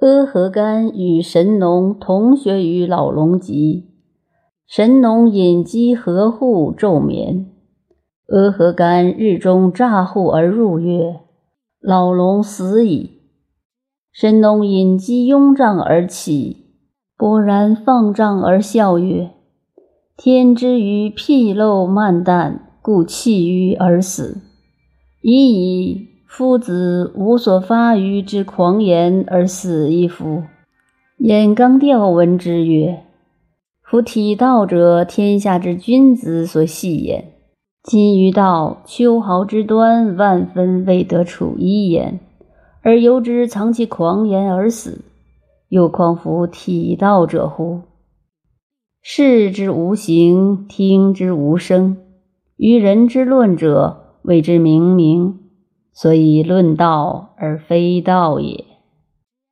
阿合干与神农同学于老龙集，神农隐机合户昼眠，阿合干日中乍户而入曰：“老龙死矣。”神农隐机拥帐而起，勃然放帐而笑曰：“天之于辟漏漫淡，故弃于而死。已矣。”夫子无所发于之狂言而死亦夫。颜刚调闻之曰：“夫体道者，天下之君子所戏焉。今于道，秋毫之端，万分未得处一焉，而由之藏其狂言而死，又况夫体道者乎？视之无形，听之无声，于人之论者，谓之明明。”所以论道而非道也。